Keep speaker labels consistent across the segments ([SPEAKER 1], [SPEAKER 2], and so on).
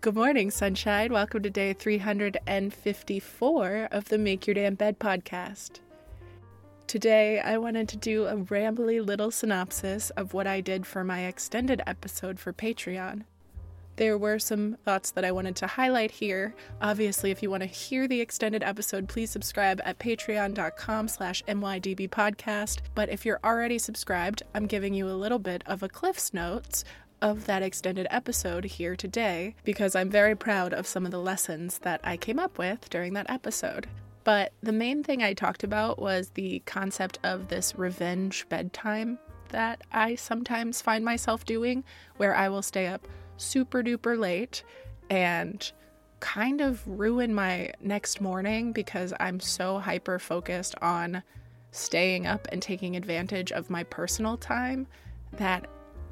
[SPEAKER 1] Good morning, sunshine. Welcome to day 354 of the Make Your Damn Bed podcast. Today, I wanted to do a rambly little synopsis of what I did for my extended episode for Patreon. There were some thoughts that I wanted to highlight here. Obviously, if you want to hear the extended episode, please subscribe at patreon.com slash mydbpodcast. But if you're already subscribed, I'm giving you a little bit of a Cliff's Notes of that extended episode here today because I'm very proud of some of the lessons that I came up with during that episode. But the main thing I talked about was the concept of this revenge bedtime that I sometimes find myself doing, where I will stay up super duper late and kind of ruin my next morning because I'm so hyper focused on staying up and taking advantage of my personal time that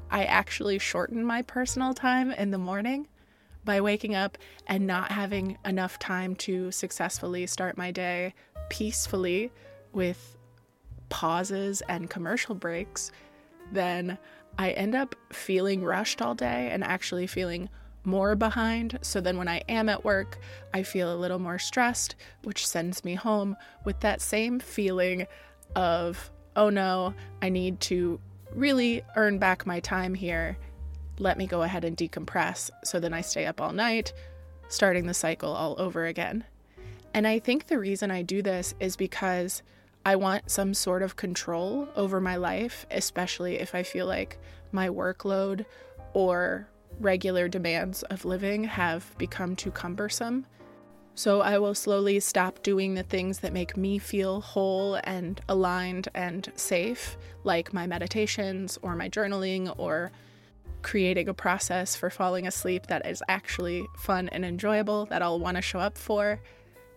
[SPEAKER 1] I actually shorten my personal time in the morning by waking up and not having enough time to successfully start my day peacefully with pauses and commercial breaks, then I end up feeling rushed all day and actually feeling more behind. So then when I am at work, I feel a little more stressed, which sends me home with that same feeling of, oh no, I need to really earn back my time here, let me go ahead and decompress. So then I stay up all night, starting the cycle all over again. And I think the reason I do this is because I want some sort of control over my life, especially if I feel like my workload or regular demands of living have become too cumbersome. So I will slowly stop doing the things that make me feel whole and aligned and safe, like my meditations or my journaling or creating a process for falling asleep that is actually fun and enjoyable that I'll want to show up for.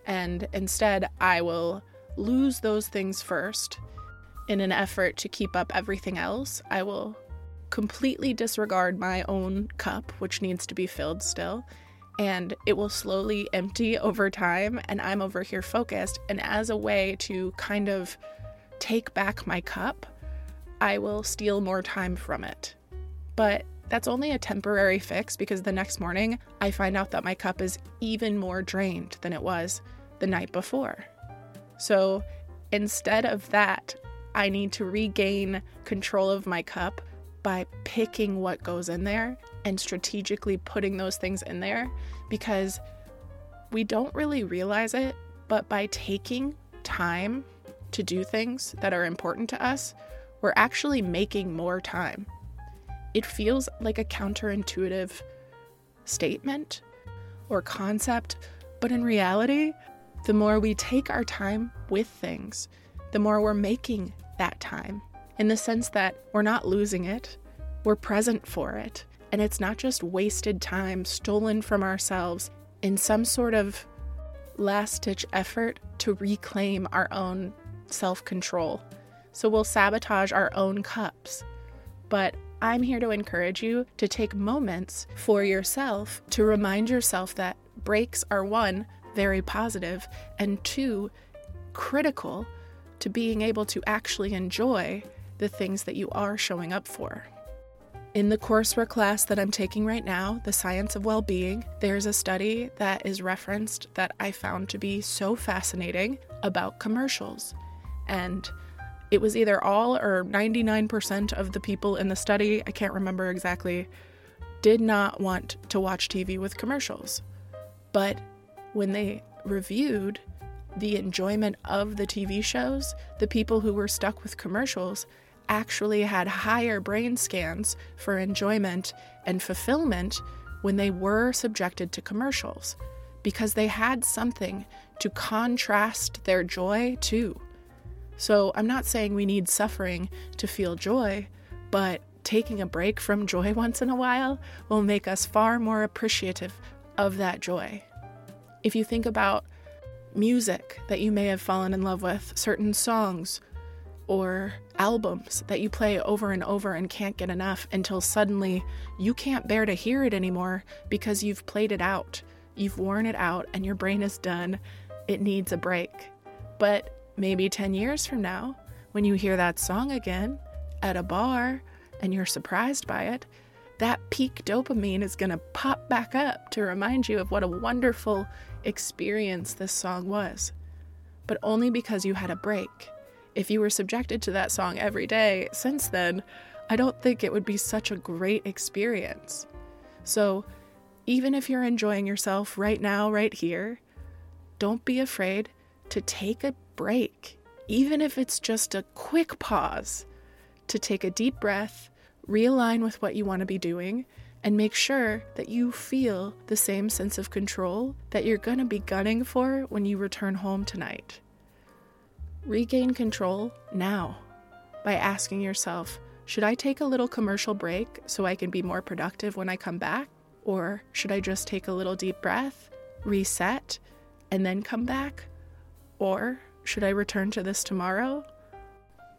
[SPEAKER 1] And instead, I will lose those things first in an effort to keep up everything else. I will completely disregard my own cup, which needs to be filled still and it will slowly empty over time. And I'm over here focused. And as a way to kind of take back my cup, I will steal more time from it. But that's only a temporary fix because the next morning I find out that my cup is even more drained than it was the night before. So instead of that, I need to regain control of my cup by picking what goes in there and strategically putting those things in there because we don't really realize it, but by taking time to do things that are important to us, we're actually making more time. It feels like a counterintuitive statement or concept, but in reality, the more we take our time with things, the more we're making that time in the sense that we're not losing it, we're present for it. And it's not just wasted time stolen from ourselves in some sort of last ditch effort to reclaim our own self control. So we'll sabotage our own cups. But I'm here to encourage you to take moments for yourself to remind yourself that breaks are one, very positive, and two, critical to being able to actually enjoy the things that you are showing up for. In the Coursera class that I'm taking right now, The Science of Well-Being, there's a study that is referenced that I found to be so fascinating about commercials. And it was either all or 99% of the people in the study, I can't remember exactly, did not want to watch TV with commercials. But when they reviewed the enjoyment of the TV shows, the people who were stuck with commercials actually had higher brain scans for enjoyment and fulfillment when they were subjected to commercials because they had something to contrast their joy to. So, I'm not saying we need suffering to feel joy, but taking a break from joy once in a while will make us far more appreciative of that joy. If you think about music that you may have fallen in love with, certain songs or albums that you play over and over and can't get enough until suddenly you can't bear to hear it anymore because you've played it out. You've worn it out and your brain is done. It needs a break. But maybe 10 years from now, when you hear that song again at a bar and you're surprised by it, that peak dopamine is going to pop back up to remind you of what a wonderful experience this song was. But only because you had a break. If you were subjected to that song every day since then, I don't think it would be such a great experience. So, even if you're enjoying yourself right now, right here, don't be afraid to take a break, even if it's just a quick pause, to take a deep breath, realign with what you want to be doing, and make sure that you feel the same sense of control that you're going to be gunning for when you return home tonight. Regain control now by asking yourself should I take a little commercial break so I can be more productive when I come back? Or should I just take a little deep breath, reset, and then come back? Or should I return to this tomorrow?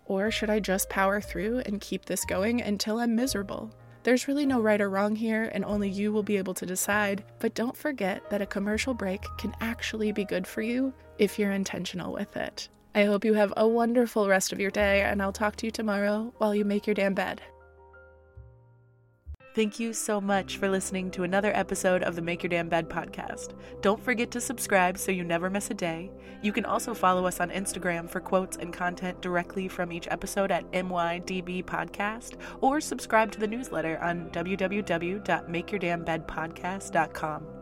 [SPEAKER 1] Or should I just power through and keep this going until I'm miserable? There's really no right or wrong here, and only you will be able to decide. But don't forget that a commercial break can actually be good for you if you're intentional with it. I hope you have a wonderful rest of your day, and I'll talk to you tomorrow while you make your damn bed.
[SPEAKER 2] Thank you so much for listening to another episode of the Make Your Damn Bed podcast. Don't forget to subscribe so you never miss a day. You can also follow us on Instagram for quotes and content directly from each episode at MYDB Podcast or subscribe to the newsletter on www.makeyourdamnbedpodcast.com.